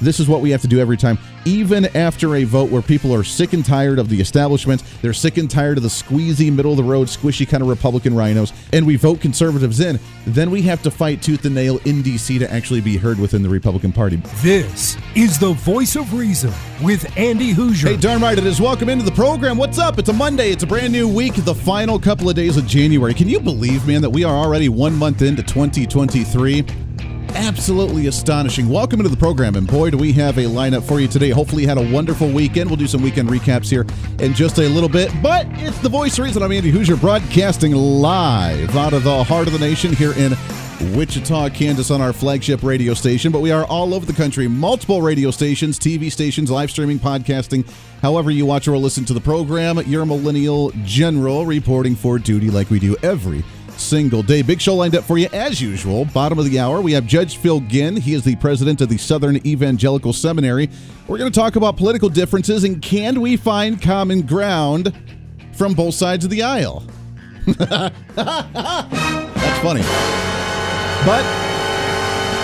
this is what we have to do every time, even after a vote where people are sick and tired of the establishment. They're sick and tired of the squeezy, middle of the road, squishy kind of Republican RINOs, and we vote conservatives in. Then we have to fight tooth and nail in D.C. to actually be heard within the Republican Party. This is the voice of reason with Andy Hooser. Hey, darn right it is. Welcome into the program. What's up? It's a Monday. It's a brand new week, the final couple of days of January. Can you believe, man, that we are already one month into 2023? Absolutely astonishing. Welcome into the program, and boy, do we have a lineup for you today. Hopefully, you had a wonderful weekend. We'll do some weekend recaps here in just a little bit, but it's the voice reason. I'm Andy Hooser, broadcasting live out of the heart of the nation here in Wichita, Kansas, on our flagship radio station. But we are all over the country, multiple radio stations, TV stations, live streaming, podcasting. However, you watch or listen to the program, your millennial general reporting for duty like we do every single day. Big show lined up for you as usual. Bottom of the hour, we have Judge Phil Ginn. He is the president of the Southern Evangelical Seminary. We're going to talk about political differences and can we find common ground from both sides of the aisle? That's funny. But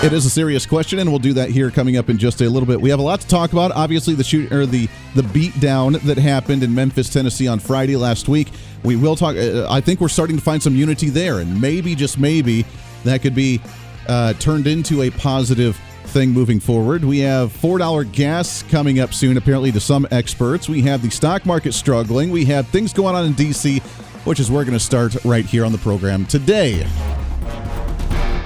it is a serious question, and we'll do that here coming up in just a little bit. We have a lot to talk about. Obviously, the shoot or the the beat down that happened in Memphis, Tennessee on Friday last week. We will talk. Uh, I think we're starting to find some unity there, and maybe just maybe that could be uh, turned into a positive thing moving forward. We have $4 gas coming up soon, apparently, to some experts. We have the stock market struggling. We have things going on in D.C., which is where we're going to start right here on the program today.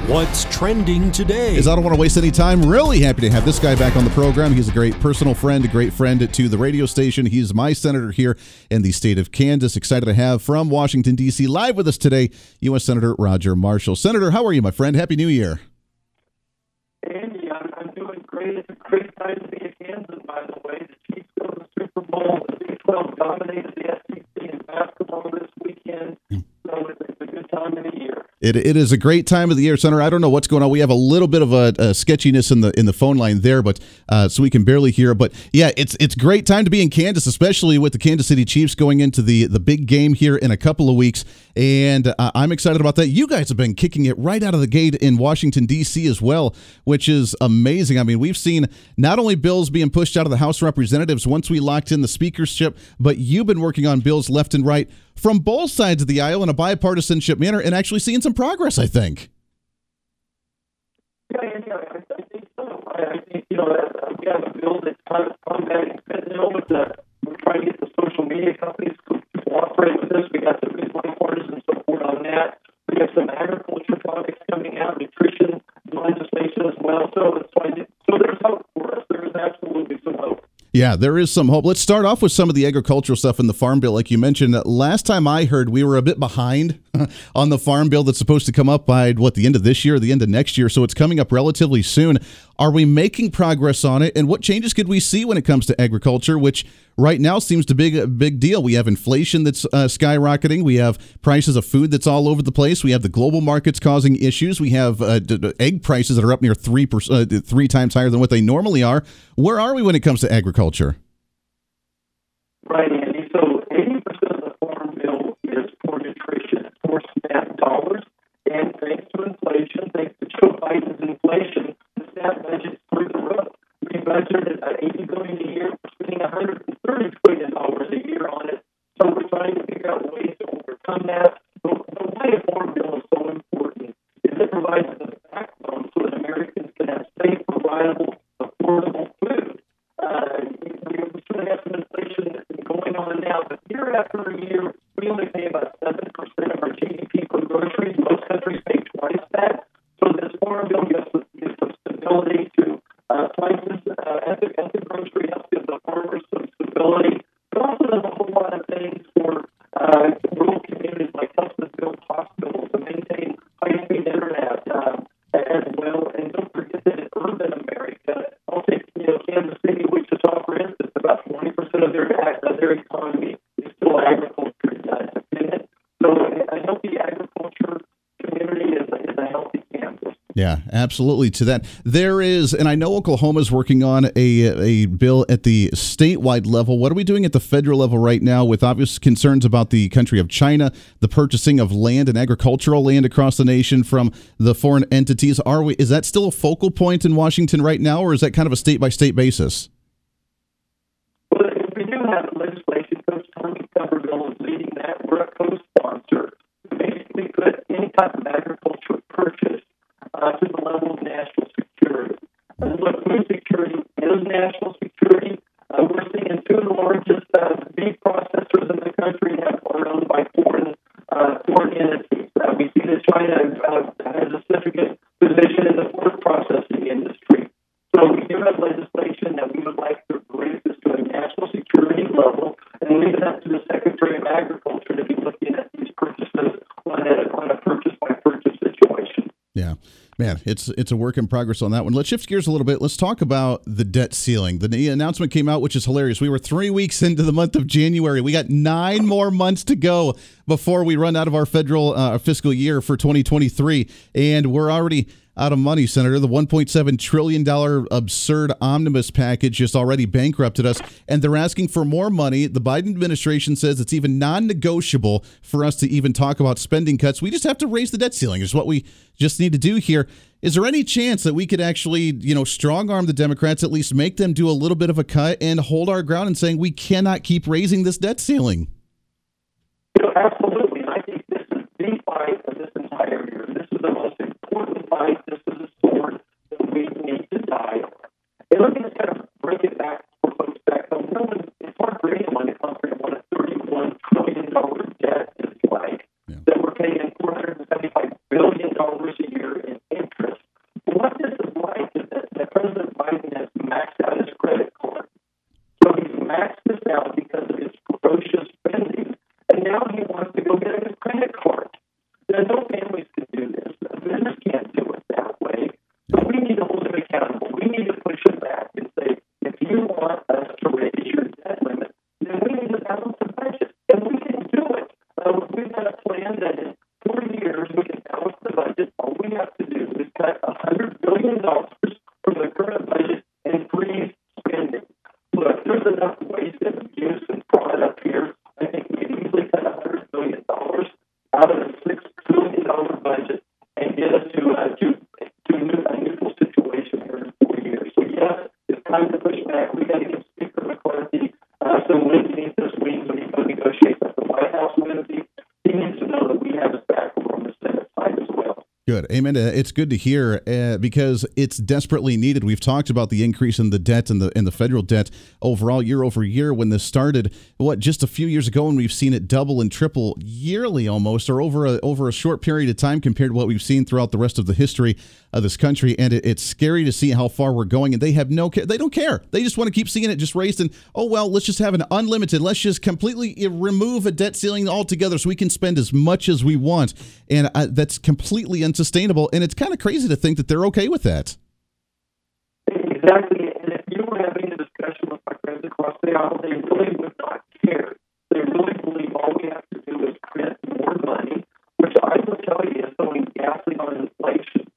What's trending today? Is I don't want to waste any time. Really happy to have this guy back on the program. He's a great personal friend, a great friend to the radio station. He's my senator here in the state of Kansas. Excited to have from Washington, D.C., live with us today, U.S. Senator Roger Marshall. Senator, how are you, my friend? Happy New Year. Andy, I'm, I'm doing great. It's a great time to be in Kansas, by the way. The Chiefs go to the Super Bowl. The Big 12 dominated the SEC in basketball this weekend. Hmm. So it's, it's a good time of the year. It, it is a great time of the year, Senator. I don't know what's going on. We have a little bit of a, a sketchiness in the in the phone line there, but uh, so we can barely hear. But yeah, it's it's great time to be in Kansas, especially with the Kansas City Chiefs going into the the big game here in a couple of weeks, and uh, I'm excited about that. You guys have been kicking it right out of the gate in Washington D.C. as well, which is amazing. I mean, we've seen not only bills being pushed out of the House of Representatives once we locked in the speakership, but you've been working on bills left and right from both sides of the aisle in a bipartisanship manner and actually seeing some progress, I think. Yeah, yeah, I think so. I think, you know, uh, we have a bill that's kind of combating fentanyl, but the, we're trying to get the social media companies to cooperate with us. We got some bipartisan support on that. We have some agriculture products coming out, nutrition legislation as well. So, so there's hope for us. There is absolutely some hope. Yeah, there is some hope. Let's start off with some of the agricultural stuff in the Farm Bill. Like you mentioned, last time I heard, we were a bit behind on the Farm Bill that's supposed to come up by what the end of this year, or the end of next year. So it's coming up relatively soon. Are we making progress on it? And what changes could we see when it comes to agriculture, which right now seems to be a big deal? We have inflation that's uh, skyrocketing. We have prices of food that's all over the place. We have the global markets causing issues. We have uh, d- d- egg prices that are up near three uh, three times higher than what they normally are. Where are we when it comes to agriculture? Right, Andy. So 80% of the farm bill is for nutrition, for SNAP dollars. And thanks to inflation, thanks to Joe Biden's inflation, that budget through the roof. We budgeted at 80 billion a year. Spending 130 trillion little Yeah, absolutely. To that, there is, and I know Oklahoma is working on a a bill at the statewide level. What are we doing at the federal level right now with obvious concerns about the country of China, the purchasing of land and agricultural land across the nation from the foreign entities? Are we? Is that still a focal point in Washington right now, or is that kind of a state by state basis? Well, we do have legislation. Coach Tommy Tuberville is leading that. We're a co-sponsor. Basically, put any type of agricultural purchase uh, to the level of national security. And look, food security is national security. Uh, we're seeing two of the largest uh, beef processors in the country have are owned by foreign uh, foreign entities. Uh, we see that China uh, has a significant position in the pork processing industry. So we do have legislation that we would like to raise this to a national security level and leave it up to the Secretary of Agriculture to be looking at these purchases on a, on a purchase by purchase situation. Yeah. Man, it's it's a work in progress on that one. Let's shift gears a little bit. Let's talk about the debt ceiling. The announcement came out, which is hilarious. We were three weeks into the month of January. We got nine more months to go before we run out of our federal uh, fiscal year for 2023, and we're already out of money, Senator. The $1.7 trillion absurd omnibus package just already bankrupted us, and they're asking for more money. The Biden administration says it's even non negotiable for us to even talk about spending cuts. We just have to raise the debt ceiling, is what we just need to do here. Is there any chance that we could actually, you know, strong arm the Democrats, at least make them do a little bit of a cut and hold our ground and saying we cannot keep raising this debt ceiling? You know, absolutely. And I think this is the fight of this entire year. This is the most important fight. This is a sword that we need to die on. And let me just kind of break it back for folks back home. No one, it's hard for anyone to comprehend what a $31 trillion debt is like. Yeah. That we're paying $475 billion a year in interest. What this is like is that, that President Biden has maxed out his credit card. So he's maxed this out because of his ferocious spending. And now he wants to go get a credit card. Now, no families can do this. A business can't do it that way. So we need to hold him accountable. We need to push him back and say, if you want us to raise your debt limit, then we need to balance the budget. And we can do it. Uh, we've got a plan that in 40 years we can balance the budget. All we have to do is cut $100 billion from the current budget and freeze spending. Look, there's enough waste and abuse and fraud up here. I think we can easily cut $100 billion out of a $6 trillion budget and get us to, uh, to, to a neutral situation here in four years. So, yes, it's time to push back. we got to give Speaker McCarthy uh, some wind beneath his wings when he goes negotiate at the White House Wednesday. He needs to know that we have his back from the Senate side as well. It's good to hear uh, because it's desperately needed. We've talked about the increase in the debt and the in the federal debt overall year over year when this started. What just a few years ago, and we've seen it double and triple yearly almost, or over a over a short period of time compared to what we've seen throughout the rest of the history of this country. And it, it's scary to see how far we're going. And they have no care. They don't care. They just want to keep seeing it just raised. And oh well, let's just have an unlimited. Let's just completely remove a debt ceiling altogether so we can spend as much as we want. And uh, that's completely unsustainable. And it's kind of crazy to think that they're okay with that. Exactly. And if you were having a discussion with my friends across the aisle, they really would not care. They really believe all we have to do is print more money, which I will tell you is throwing gasoline on inflation.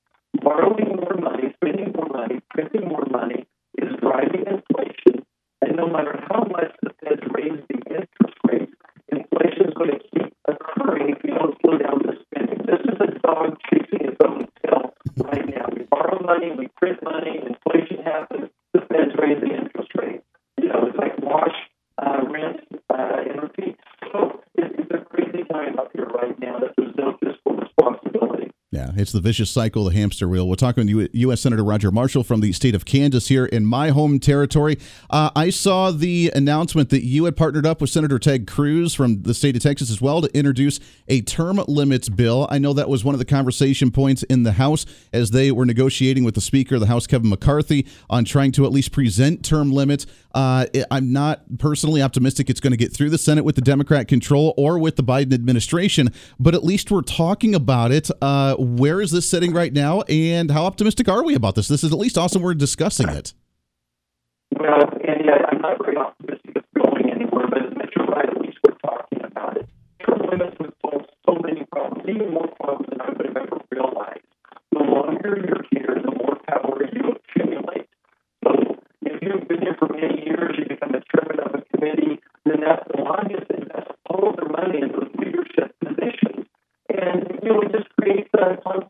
Borrowing more money, spending more money, printing more money is driving inflation. And no matter how much the Fed raises the interest rates, inflation is going to keep occurring if you don't slow down the spending. This is a dog chasing its own tail right now. We borrow money, we print money, inflation happens, the Fed's raising interest rates. You know, it's like wash, uh, rinse, uh, and repeat. So it, it's a crazy time up here right now that there's no fiscal responsibility. Yeah, it's the vicious cycle, the hamster wheel. We're talking to U.S. Senator Roger Marshall from the state of Kansas here in my home territory. Uh, I saw the announcement that you had partnered up with Senator Ted Cruz from the state of Texas as well to introduce a term limits bill. I know that was one of the conversation points in the House as they were negotiating with the Speaker of the House, Kevin McCarthy, on trying to at least present term limits. Uh, I'm not personally optimistic it's going to get through the Senate with the Democrat control or with the Biden administration, but at least we're talking about it. Uh, where is this sitting right now, and how optimistic are we about this? This is at least awesome. We're discussing it. Well, and yeah, I'm not very optimistic it's going anywhere, but you're right. At least we're talking about it. Term limits would solve so many problems, even more problems than I would have ever realized. The longer your so close um,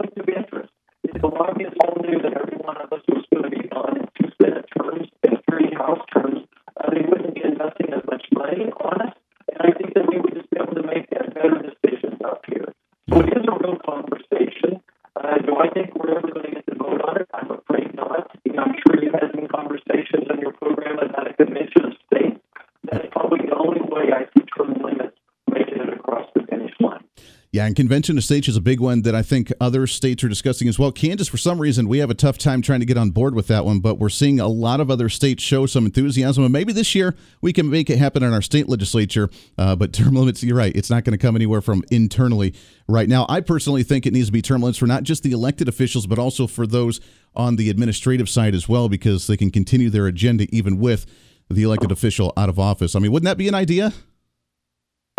Yeah, and convention of states is a big one that I think other states are discussing as well. Kansas, for some reason, we have a tough time trying to get on board with that one, but we're seeing a lot of other states show some enthusiasm. And maybe this year we can make it happen in our state legislature. Uh, but term limits, you're right, it's not going to come anywhere from internally right now. I personally think it needs to be term limits for not just the elected officials, but also for those on the administrative side as well, because they can continue their agenda even with the elected official out of office. I mean, wouldn't that be an idea?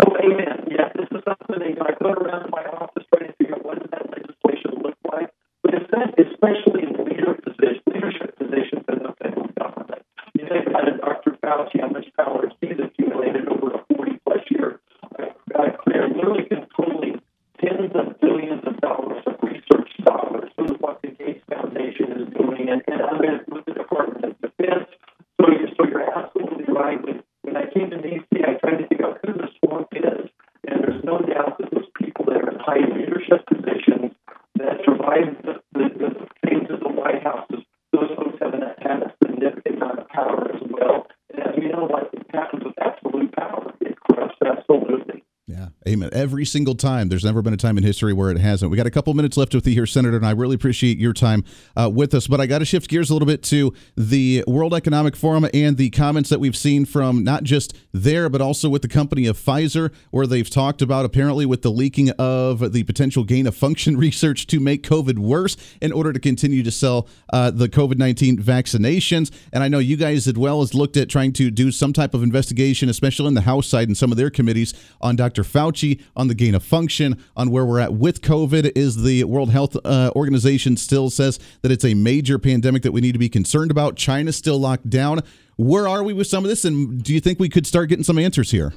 Oh, amen. Amen. Every single time. There's never been a time in history where it hasn't. We got a couple minutes left with you here, Senator, and I really appreciate your time uh, with us. But I got to shift gears a little bit to the World Economic Forum and the comments that we've seen from not just there, but also with the company of Pfizer, where they've talked about apparently with the leaking of the potential gain of function research to make COVID worse in order to continue to sell uh, the COVID 19 vaccinations. And I know you guys, as well, as looked at trying to do some type of investigation, especially in the House side and some of their committees on Dr. Fauci, on the gain of function, on where we're at with COVID. Is the World Health uh, Organization still says that it's a major pandemic that we need to be concerned about? China's still locked down. Where are we with some of this? And do you think we could start getting some answers here?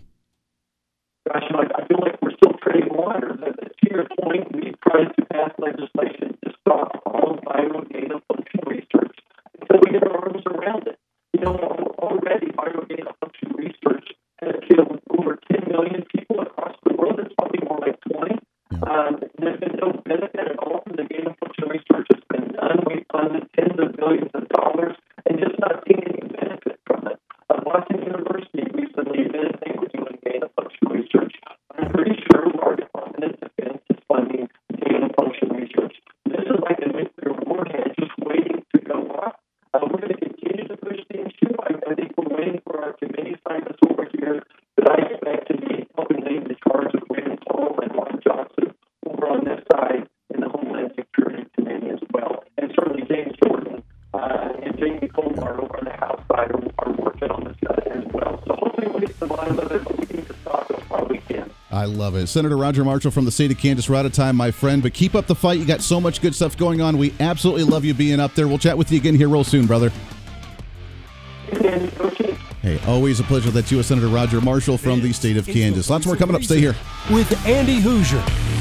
Gosh, I feel like we're still treading water. To your point, we tried to pass legislation to stop all viral gain of function research until we get our arms around it. You know, already viral gain of function research has killed over 10 million people across the world. It's probably more like 20. Um, there's been no benefit at all from the gain of function research that's been done. We've funded tens of billions of dollars and just not seen any benefit from it. Uh, Boston University recently admitted they were doing gain of function research. I'm pretty sure our Department of Defense is funding gain of function research. This is like a nuclear warhead just waiting to go off. Uh, we're going to continue to push the issue. I, I think we're waiting for our committee scientists over here that I expect to be helping lead the charge with Rand Paul and Ron Johnson over on this side in the Homeland Security Committee as well. And certainly James Jordan uh, and Jamie Comer over on the House side are, are working on this uh, as well. So hopefully we'll get to the bottom of it, but we need to stop it while we can. I love it. Senator Roger Marshall from the state of Kansas. We're out of time, my friend, but keep up the fight. You got so much good stuff going on. We absolutely love you being up there. We'll chat with you again here real soon, brother. Hey, always a pleasure. That's U.S. Senator Roger Marshall from the state of Kansas. Lots more coming up. Stay here. With Andy Hooser.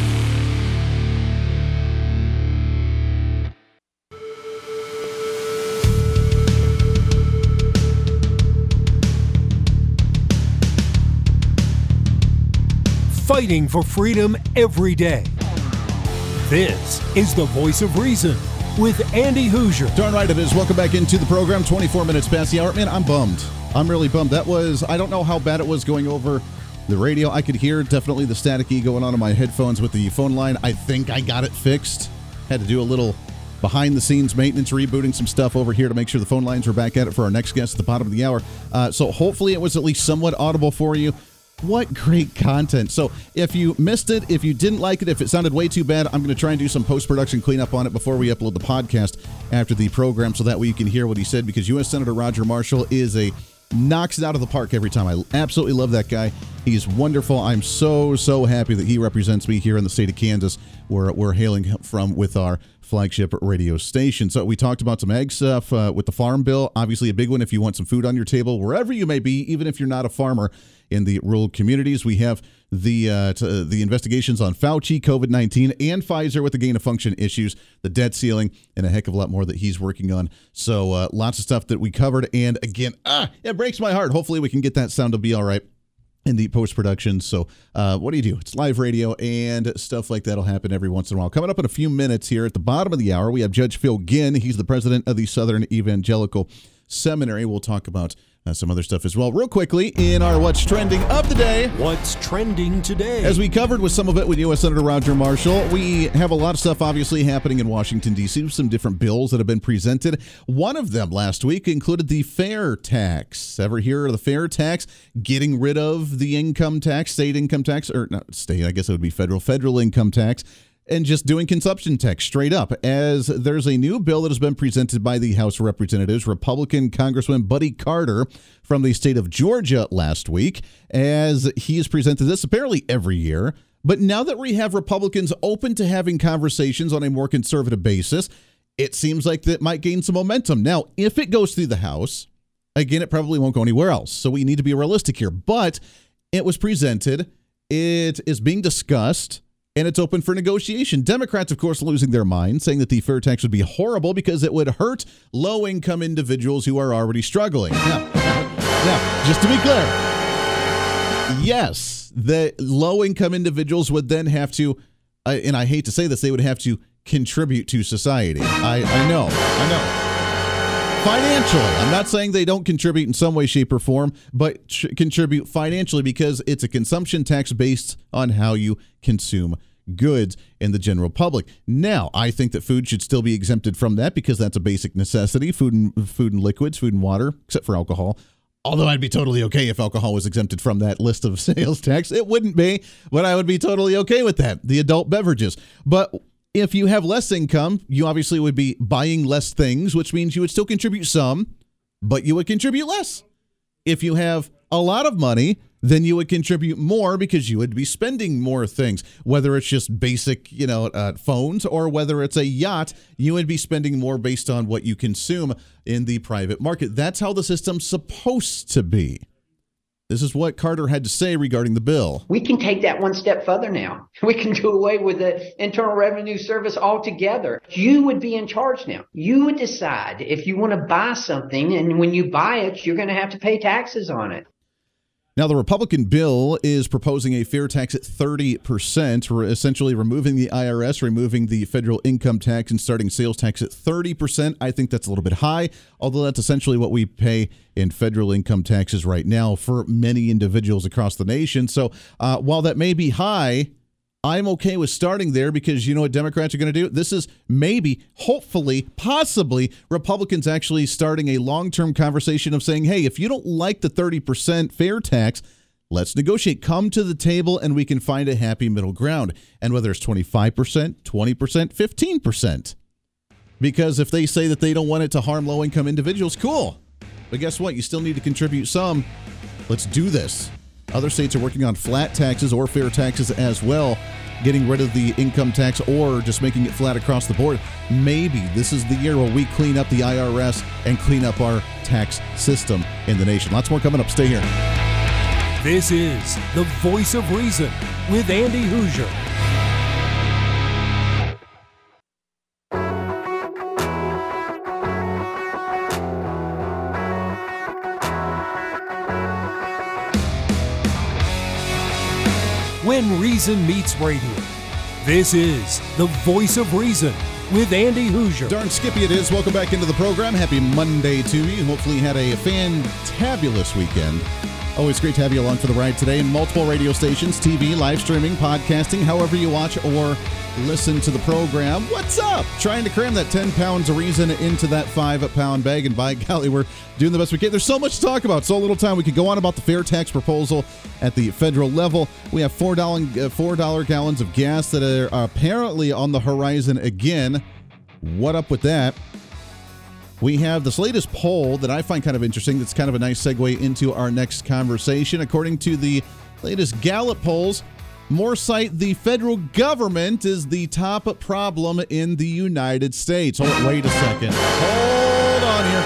Fighting for freedom every day. This is the voice of reason with Andy Hooser. Darn right it is. Welcome back into the program. 24 minutes past the hour. Man, I'm bummed. I'm really bummed. That was, I don't know how bad it was going over the radio. I could hear definitely the staticky going on in my headphones with the phone line. I think I got it fixed. Had to do a little behind the scenes maintenance, rebooting some stuff over here to make sure the phone lines are back at it for our next guest at the bottom of the hour. Uh, so hopefully it was at least somewhat audible for you. What great content. So, if you missed it, if you didn't like it, if it sounded way too bad, I'm going to try and do some post production cleanup on it before we upload the podcast after the program so that way you can hear what he said because U.S. Senator Roger Marshall is a knocks it out of the park every time. I absolutely love that guy. He's wonderful. I'm so, so happy that he represents me here in the state of Kansas, where we're hailing from with our flagship radio station. So we talked about some ag stuff uh, with the farm bill. Obviously, a big one if you want some food on your table wherever you may be, even if you're not a farmer in the rural communities. We have the uh, t- the investigations on Fauci, COVID nineteen, and Pfizer with the gain of function issues, the debt ceiling, and a heck of a lot more that he's working on. So uh, lots of stuff that we covered. And again, ah, it breaks my heart. Hopefully, we can get that sound to be all right in the post production. So, uh, what do you do? It's live radio and stuff like that'll happen every once in a while. Coming up in a few minutes here at the bottom of the hour, we have Judge Phil Ginn. He's the president of the Southern Evangelical Seminary. We'll talk about uh, some other stuff as well. Real quickly, in our What's Trending of the Day. What's trending today? As we covered with some of it with U.S. Senator Roger Marshall, we have a lot of stuff obviously happening in Washington, D.C., some different bills that have been presented. One of them last week included the fair tax. Ever hear of the fair tax? Getting rid of the income tax, state income tax, or not state, I guess it would be federal, federal income tax and just doing consumption tax straight up. As there's a new bill that has been presented by the House of Representatives, Republican Congressman Buddy Carter from the state of Georgia last week, as he has presented this apparently every year. But now that we have Republicans open to having conversations on a more conservative basis, it seems like that might gain some momentum. Now, if it goes through the House, again, it probably won't go anywhere else. So we need to be realistic here. But it was presented, it is being discussed and it's open for negotiation. Democrats, of course, losing their mind, saying that the fair tax would be horrible because it would hurt low income individuals who are already struggling. Now, now just to be clear, yes, the low income individuals would then have to, uh, and I hate to say this, they would have to contribute to society. I, I know, I know financially. I'm not saying they don't contribute in some way, shape, or form, but tr- contribute financially because it's a consumption tax based on how you consume goods in the general public. Now, I think that food should still be exempted from that because that's a basic necessity. Food and food and liquids, food and water, except for alcohol. Although I'd be totally okay if alcohol was exempted from that list of sales tax. It wouldn't be, but I would be totally okay with that. The adult beverages. But if you have less income, you obviously would be buying less things, which means you would still contribute some, but you would contribute less. If you have a lot of money, then you would contribute more because you would be spending more things. Whether it's just basic, you know, uh, phones or whether it's a yacht, you would be spending more based on what you consume in the private market. That's how the system's supposed to be. This is what Carter had to say regarding the bill. We can take that one step further now. We can do away with the Internal Revenue Service altogether. You would be in charge now. You would decide if you want to buy something, and when you buy it, you're going to have to pay taxes on it. Now, the Republican bill is proposing a fair tax at 30%, essentially removing the IRS, removing the federal income tax, and starting sales tax at 30%. I think that's a little bit high, although that's essentially what we pay in federal income taxes right now for many individuals across the nation. So uh, while that may be high, I'm okay with starting there because you know what Democrats are going to do? This is maybe, hopefully, possibly Republicans actually starting a long term conversation of saying, hey, if you don't like the 30% fair tax, let's negotiate. Come to the table and we can find a happy middle ground. And whether it's 25%, 20%, 15%. Because if they say that they don't want it to harm low income individuals, cool. But guess what? You still need to contribute some. Let's do this. Other states are working on flat taxes or fair taxes as well, getting rid of the income tax or just making it flat across the board. Maybe this is the year where we clean up the IRS and clean up our tax system in the nation. Lots more coming up. Stay here. This is the voice of reason with Andy Hooser. When Reason Meets Radio. This is the voice of reason with Andy Hooser. Darn skippy it is. Welcome back into the program. Happy Monday to you. Hopefully you had a fantabulous weekend. Always great to have you along for the ride today. in Multiple radio stations, TV, live streaming, podcasting, however you watch or listen to the program. What's up? Trying to cram that 10 pounds of reason into that five pound bag. And by golly, we're doing the best we can. There's so much to talk about, so little time. We could go on about the fair tax proposal at the federal level. We have $4, uh, $4 gallons of gas that are apparently on the horizon again. What up with that? We have this latest poll that I find kind of interesting. That's kind of a nice segue into our next conversation. According to the latest Gallup polls, More cite the federal government is the top problem in the United States. Oh, wait a second. Hold on here.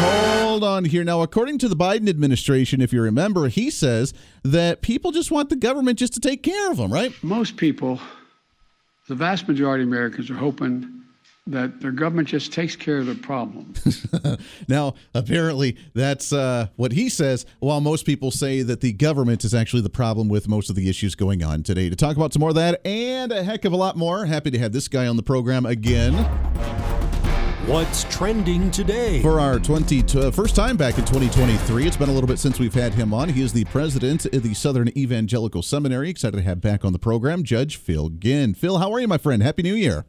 Hold on here. Now, according to the Biden administration, if you remember, he says that people just want the government just to take care of them, right? Most people, the vast majority of Americans, are hoping that their government just takes care of the problem. now, apparently, that's uh, what he says, while most people say that the government is actually the problem with most of the issues going on today. To talk about some more of that and a heck of a lot more, happy to have this guy on the program again. What's trending today? For our 20 uh, first time back in 2023, it's been a little bit since we've had him on. He is the president of the Southern Evangelical Seminary. Excited to have back on the program, Judge Phil Ginn. Phil, how are you, my friend? Happy New Year.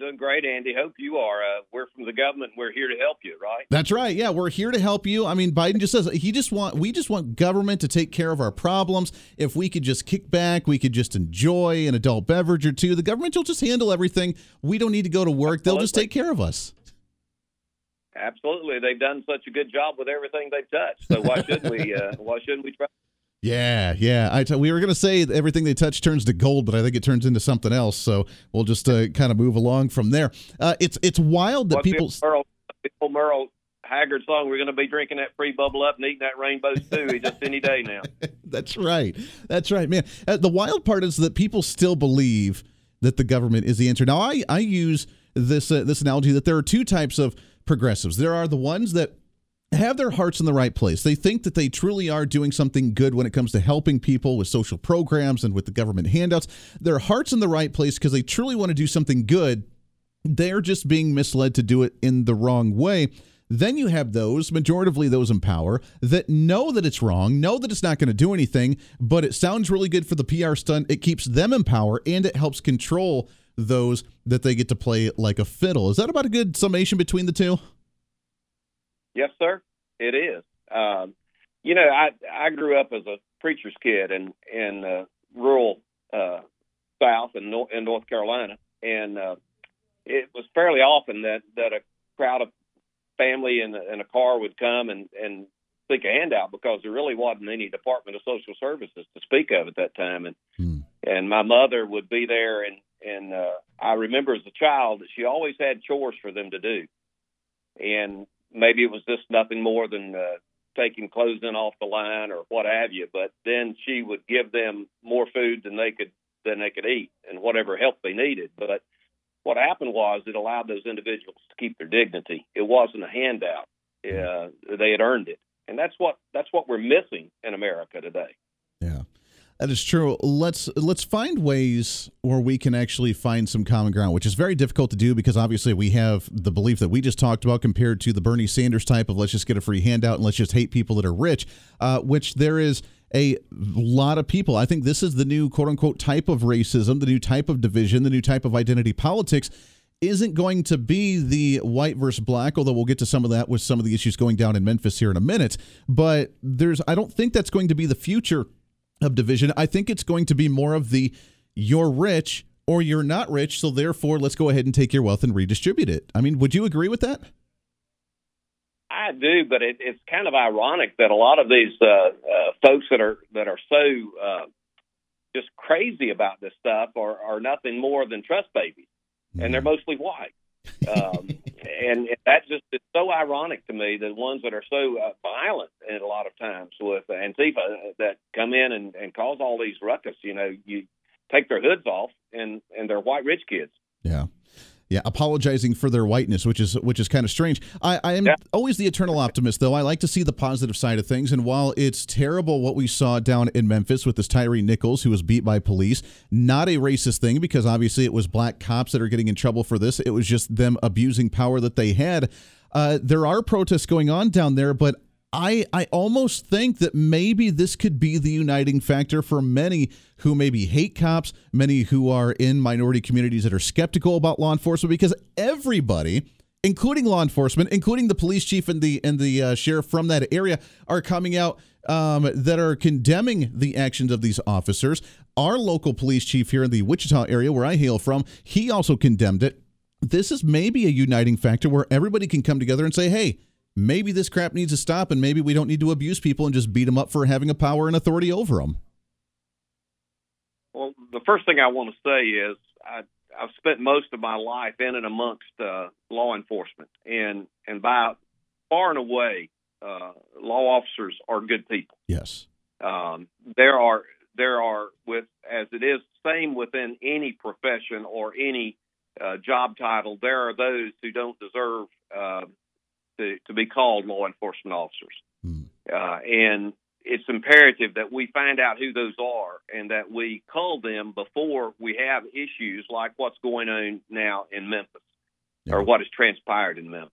Doing great, Andy. Hope you are. Uh, we're from the government. We're here to help you, right? That's right. Yeah, we're here to help you. I mean, Biden just says he just want we just want government to take care of our problems. If we could just kick back, we could just enjoy an adult beverage or two. The government will just handle everything. We don't need to go to work. They'll just take care of us. Absolutely, they've done such a good job with everything they've touched. So why should we? Uh, why shouldn't we try? Yeah, yeah. I t- we were going to say everything they touch turns to gold, but I think it turns into something else. So we'll just uh, kind of move along from there. Uh, it's it's wild that What's people. Merle, Merle Haggard song. We're going to be drinking that free bubble up and eating that rainbow stew just any day now. That's right. That's right, man. Uh, the wild part is that people still believe that the government is the answer. Now, I I use this uh, this analogy that there are two types of progressives. There are the ones that have their hearts in the right place. They think that they truly are doing something good when it comes to helping people with social programs and with the government handouts. Their hearts in the right place because they truly want to do something good. They're just being misled to do it in the wrong way. Then you have those, majoritively those in power, that know that it's wrong, know that it's not going to do anything, but it sounds really good for the PR stunt. It keeps them in power and it helps control those that they get to play like a fiddle. Is that about a good summation between the two? Yes, sir. It is. Um, you know, I I grew up as a preacher's kid in in uh, rural uh, South in, North, in North Carolina, and uh, it was fairly often that that a crowd of family in, in a car would come and and seek a handout because there really wasn't any Department of Social Services to speak of at that time, and hmm. and my mother would be there, and and uh, I remember as a child that she always had chores for them to do, and maybe it was just nothing more than uh, taking clothes in off the line or what have you. But then she would give them more food than they could than they could eat and whatever help they needed. But what happened was it allowed those individuals to keep their dignity. It wasn't a handout; uh, they had earned it, and that's what that's what we're missing in America today. That is true. Let's let's find ways where we can actually find some common ground, which is very difficult to do because obviously we have the belief that we just talked about compared to the Bernie Sanders type of let's just get a free handout and let's just hate people that are rich, uh, which there is a lot of people. I think this is the new quote unquote type of racism, the new type of division, the new type of identity politics isn't going to be the white versus black, although we'll get to some of that with some of the issues going down in Memphis here in a minute. But there's I don't think that's going to be the future division. I think it's going to be more of the you're rich or you're not rich, so therefore let's go ahead and take your wealth and redistribute it. I mean, would you agree with that? I do, but it, it's kind of ironic that a lot of these uh, uh, folks that are that are so uh, just crazy about this stuff are, are nothing more than trust babies, mm. and they're mm-hmm. mostly white. um, and that just is so ironic to me. The ones that are so uh, violent, and a lot of times with Antifa, uh, that come in and, and cause all these ruckus. You know, you take their hoods off, and and they're white rich kids. Yeah. Yeah, apologizing for their whiteness, which is which is kind of strange. I, I am yeah. always the eternal optimist, though. I like to see the positive side of things. And while it's terrible what we saw down in Memphis with this Tyre Nichols who was beat by police, not a racist thing because obviously it was black cops that are getting in trouble for this. It was just them abusing power that they had. Uh, there are protests going on down there, but I I almost think that maybe this could be the uniting factor for many who maybe hate cops, many who are in minority communities that are skeptical about law enforcement because everybody including law enforcement, including the police chief and the and the uh, sheriff from that area, are coming out um, that are condemning the actions of these officers. Our local police chief here in the Wichita area, where I hail from, he also condemned it. This is maybe a uniting factor where everybody can come together and say, "Hey." Maybe this crap needs to stop and maybe we don't need to abuse people and just beat them up for having a power and authority over them. Well, the first thing I want to say is I, I've spent most of my life in and amongst uh, law enforcement, and and by far and away, uh, law officers are good people. Yes. Um, there are there are with as it is same within any profession or any uh, job title. There are those who don't deserve uh, to to be called law enforcement officers, Hmm. uh, and it's imperative that we find out who those are and that we call them before we have issues like what's going on now in Memphis Yeah. or what has transpired in Memphis.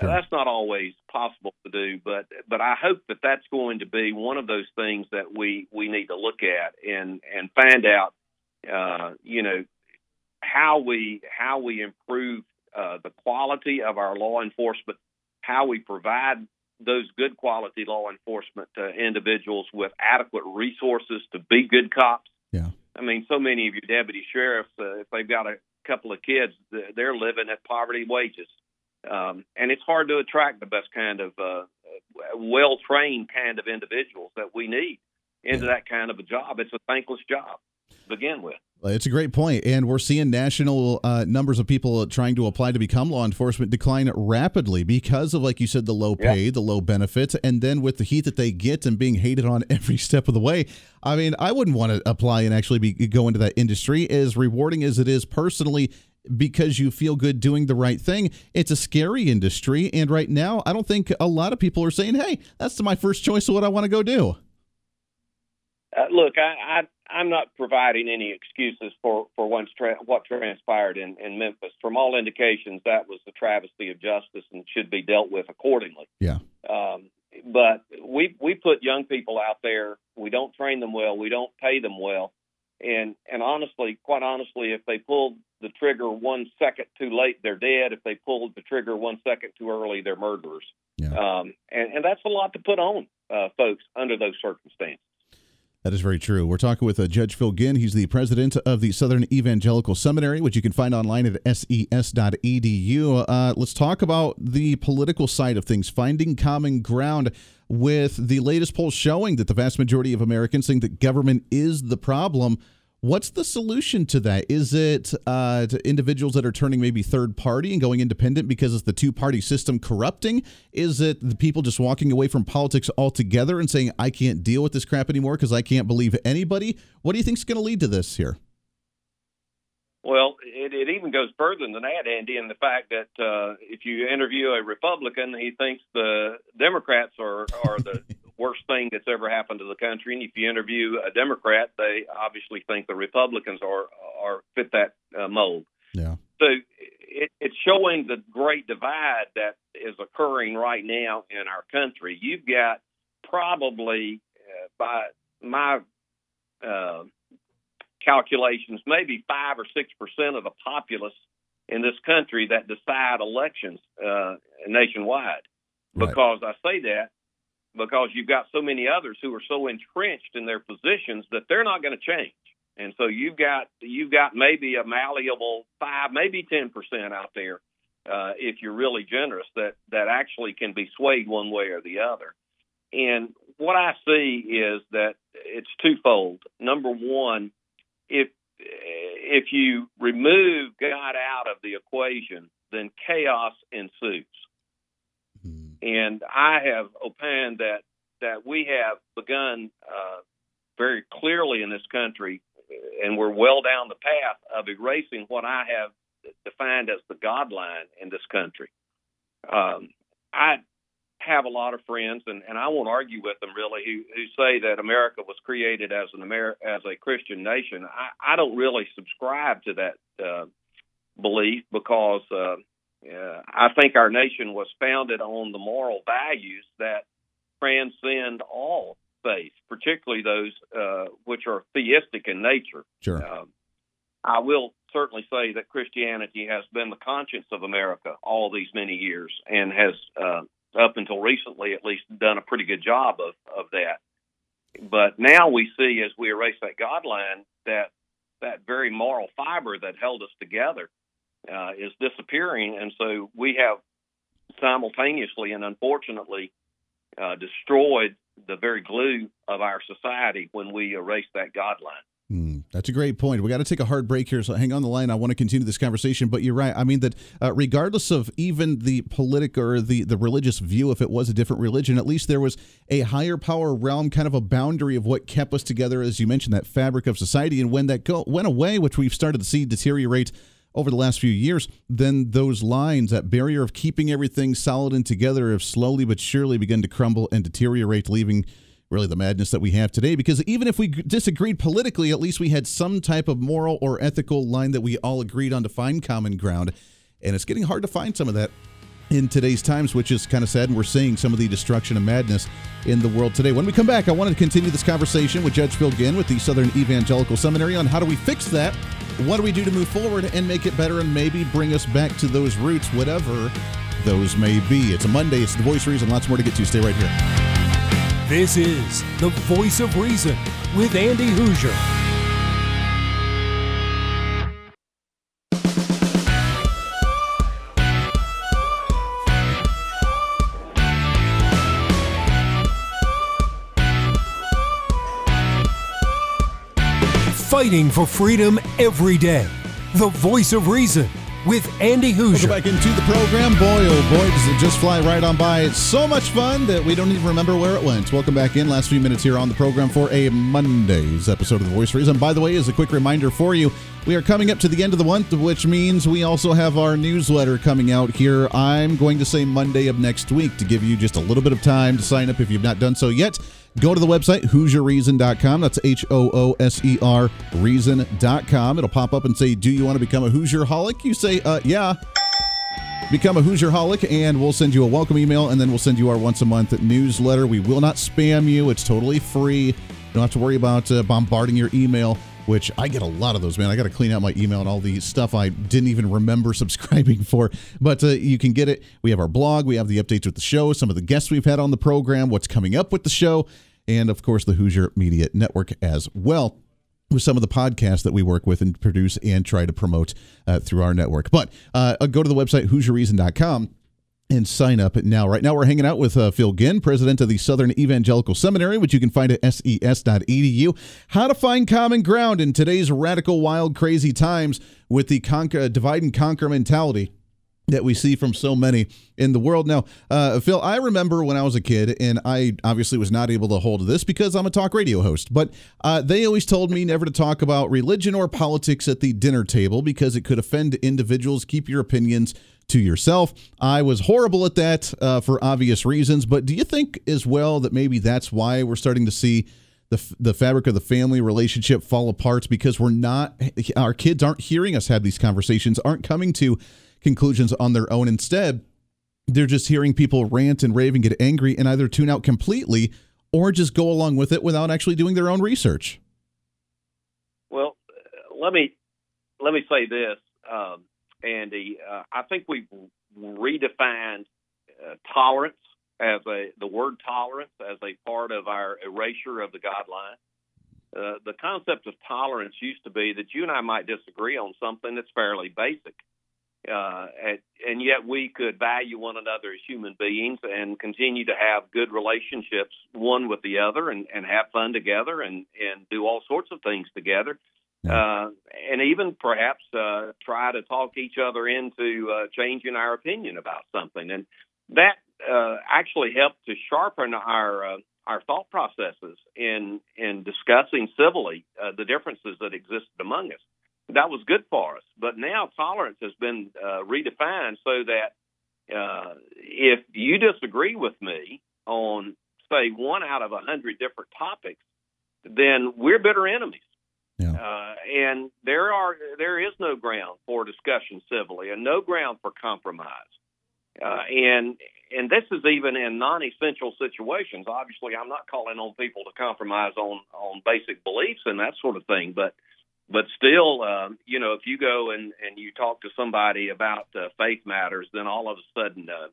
Sure. Now, that's not always possible to do, but but I hope that that's going to be one of those things that we we need to look at and and find out, uh, you know, how we how we improve uh, the quality of our law enforcement, how we provide those good quality law enforcement uh, individuals with adequate resources to be good cops. Yeah. I mean, so many of your deputy sheriffs, uh, if they've got a couple of kids, they're living at poverty wages. Um, and it's hard to attract the best kind of uh, well trained kind of individuals that we need into that kind of a job. It's a thankless job to begin with. Well, It's a great point, and we're seeing national uh, numbers of people trying to apply to become law enforcement decline rapidly because of, like you said, the low Yeah. pay, the low benefits, and then with the heat that they get and being hated on every step of the way. I mean, I wouldn't want to apply and actually be go into that industry. As rewarding as it is personally, because you feel good doing the right thing, it's a scary industry, and right now, I don't think a lot of people are saying, "Hey, that's my first choice of what I want to go do." Uh, look, I, I I'm not providing any excuses for for tra- what transpired in in Memphis. From all indications, that was a travesty of justice and should be dealt with accordingly. Yeah. Um, but we we put young people out there. We don't train them well. We don't pay them well. And and honestly, quite honestly, if they pulled the trigger one second too late, they're dead. If they pulled the trigger one second too early, they're murderers. Yeah. Um, and and that's a lot to put on uh, folks under those circumstances. That is very true. We're talking with uh, Judge Phil Ginn. He's the president of the Southern Evangelical Seminary, which you can find online at ses.edu. Uh, let's talk about the political side of things, finding common ground with the latest polls showing that the vast majority of Americans think that government is the problem. What's the solution to that? Is it uh, to individuals that are turning maybe third party and going independent because it's the two party system corrupting? Is it the people just walking away from politics altogether and saying, I can't deal with this crap anymore because I can't believe anybody? What do you think is going to lead to this here? Well, it, it even goes further than that, Andy, in the fact that uh, if you interview a Republican, he thinks the Democrats are, are the worst thing that's ever happened to the country. And if you interview a Democrat, they obviously think the Republicans are are fit that uh, mold. Yeah. So it, it's showing the great divide that is occurring right now in our country. You've got probably, uh, by my uh, calculations, maybe five or six percent of the populace in this country that decide elections uh, nationwide. Right. Because I say that because you've got so many others who are so entrenched in their positions that they're not going to change. And so you've got you've got maybe a malleable five, maybe ten percent out there, uh, if you're really generous, that that actually can be swayed one way or the other. And what I see is that it's twofold. Number one, if if you remove God out of the equation, then chaos ensues. And I have opined that that we have begun uh, very clearly in this country, and we're well down the path of erasing what I have defined as the God line in this country. Um, I have a lot of friends, and, and I won't argue with them really, who, who say that America was created as an Amer- as a Christian nation. I, I don't really subscribe to that uh, belief because uh, uh, I think our nation was founded on the moral values that transcend all faith, particularly those uh, which are theistic in nature. Sure. Um, I will certainly say that Christianity has been the conscience of America all these many years and has, uh, up until recently at least, done a pretty good job of, of that. But now we see, as we erase that God line, that that very moral fiber that held us together uh, is disappearing. And so we have simultaneously and unfortunately uh, destroyed the very glue of our society when we erase that God line. Hmm. That's a great point. We got to take a hard break here, so hang on the line. I want to continue this conversation, but you're right. I mean that uh, regardless of even the political or the the religious view, if it was a different religion, at least there was a higher power realm, kind of a boundary of what kept us together, as you mentioned, that fabric of society. And when that go, went away, which we've started to see deteriorate over the last few years, then those lines, that barrier of keeping everything solid and together, have slowly but surely begun to crumble and deteriorate, leaving really the madness that we have today. Because even if we disagreed politically, at least we had some type of moral or ethical line that we all agreed on to find common ground. And it's getting hard to find some of that in today's times, which is kind of sad. And we're seeing some of the destruction and madness in the world today. When we come back, I wanted to continue this conversation with Judge Phil Ginn with the Southern Evangelical Seminary on how do we fix that? What do we do to move forward and make it better and maybe bring us back to those roots, whatever those may be? It's a Monday. It's the voice of reason. Lots more to get to. Stay right here. This is the voice of reason with Andy Hooser. Fighting for freedom every day. The voice of reason with Andy. Welcome back into the program. Boy, oh boy, does it just fly right on by. It's so much fun that we don't even remember where it went. Welcome back in. Last few minutes here on the program for a Monday's episode of The Voice of Reason. By the way, as a quick reminder for you, we are coming up to the end of the month, which means we also have our newsletter coming out here. I'm going to say Monday of next week to give you just a little bit of time to sign up if you've not done so yet. Go to the website, HooserReason.com. That's H O O S E R Reason.com. It'll pop up and say, Do you want to become a Hooser holic? You say, uh, Yeah. Become a Hooser holic, and we'll send you a welcome email, and then we'll send you our once a month newsletter. We will not spam you, it's totally free. You don't have to worry about uh, bombarding your email which I get a lot of those, man. I got to clean out my email and all the stuff I didn't even remember subscribing for. But uh, you can get it. We have our blog, we have the updates with the show, some of the guests we've had on the program, what's coming up with the show, and of course, the Hooser Media Network as well with some of the podcasts that we work with and produce and try to promote uh, through our network. But uh, go to the website, HooserReason.com and sign up now. Right now, we're hanging out with uh, Phil Ginn, president of the Southern Evangelical Seminary, which you can find at ses.edu. How to find common ground in today's radical, wild, crazy times with the conquer, divide and conquer mentality that we see from so many in the world. Now, uh, Phil, I remember when I was a kid, and I obviously was not able to hold this because I'm a talk radio host, but uh, they always told me never to talk about religion or politics at the dinner table because it could offend individuals. Keep your opinions to yourself. I was horrible at that uh, for obvious reasons, but do you think as well that maybe that's why we're starting to see the, the fabric of the family relationship fall apart because we're not, our kids aren't hearing us have these conversations, aren't coming to conclusions on their own. Instead, they're just hearing people rant and rave and get angry and either tune out completely or just go along with it without actually doing their own research. Well, let me let me say this. Um, Andy, uh, I think we've redefined uh, tolerance as a the word tolerance as a part of our erasure of the God line. Uh, the concept of tolerance used to be that you and I might disagree on something that's fairly basic, uh, and, and yet we could value one another as human beings and continue to have good relationships one with the other and, and have fun together and, and do all sorts of things together uh, and even perhaps uh, try to talk each other into uh, changing our opinion about something. And that uh, actually helped to sharpen our uh, our thought processes in in discussing civilly uh, the differences that existed among us. That was good for us. But now tolerance has been redefined so that uh, if you disagree with me on say one out of a hundred different topics, then we're bitter enemies Uh, and there are there is no ground for discussion civilly, and no ground for compromise. Uh, and and this is even in non-essential situations. Obviously, I'm not calling on people to compromise on on basic beliefs and that sort of thing, but but still, um, you know, if you go and and you talk to somebody about uh, faith matters, then all of a sudden uh,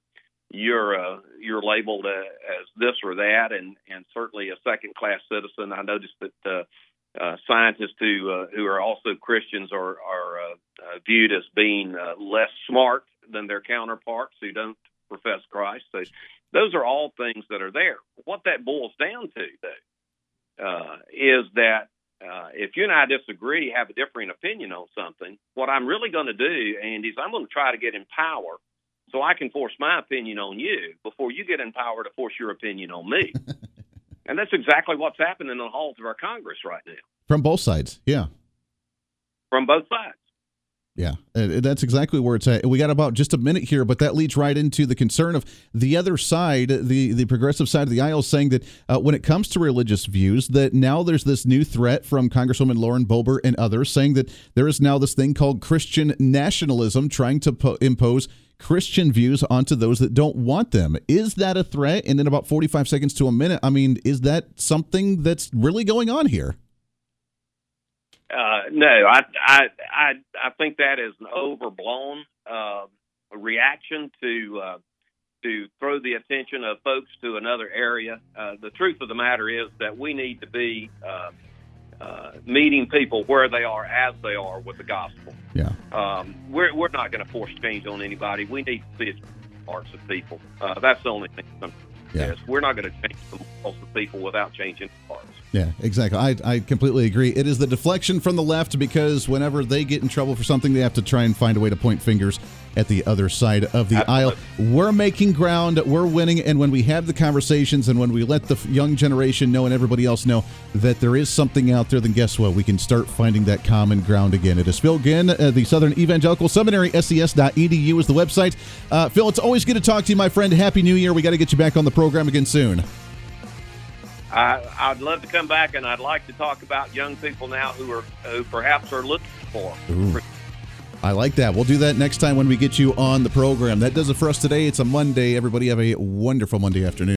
you're uh, you're labeled uh, as this or that, and and certainly a second-class citizen. I noticed that. Uh, uh, scientists who uh, who are also Christians are are uh, uh viewed as being uh, less smart than their counterparts who don't profess Christ. So those are all things that are there. What that boils down to, though, uh, is that uh, if you and I disagree, have a differing opinion on something, what I'm really going to do, Andy, is I'm going to try to get in power so I can force my opinion on you before you get in power to force your opinion on me. and that's exactly what's happening in the halls of our Congress right now. From both sides, yeah. From both sides. Yeah, that's exactly where it's at. We got about just a minute here, but that leads right into the concern of the other side, the the progressive side of the aisle, saying that uh, when it comes to religious views, that now there's this new threat from Congresswoman Lauren Boebert and others, saying that there is now this thing called Christian nationalism, trying to po- impose Christian views onto those that don't want them. Is that a threat? And in about 45 seconds to a minute, I mean, is that something that's really going on here? Uh, no, I, I, I, I think that is an overblown uh, reaction to uh, to throw the attention of folks to another area. Uh, the truth of the matter is that we need to be uh, uh, meeting people where they are as they are with the gospel. Yeah, um, we're we're not going to force change on anybody. We need to see parts of people. Uh, that's the only thing. Yeah. Yes, we're not going to change the morals of people without changing hearts. Yeah, exactly. I, I completely agree. It is the deflection from the left because whenever they get in trouble for something, they have to try and find a way to point fingers at the other side of the Absolutely. aisle. We're making ground, we're winning, and when we have the conversations and when we let the young generation know and everybody else know that there is something out there, then guess what? We can start finding that common ground again. It is Phil Ginn, uh, the Southern Evangelical Seminary, ses.edu is the website. Uh, Phil, it's always good to talk to you, my friend. Happy New Year. We got to get you back on the program again soon. I, I'd love to come back, and I'd like to talk about young people now who are who perhaps are looking for. Ooh. I like that. We'll do that next time when we get you on the program. That does it for us today. It's a Monday. Everybody have a wonderful Monday afternoon.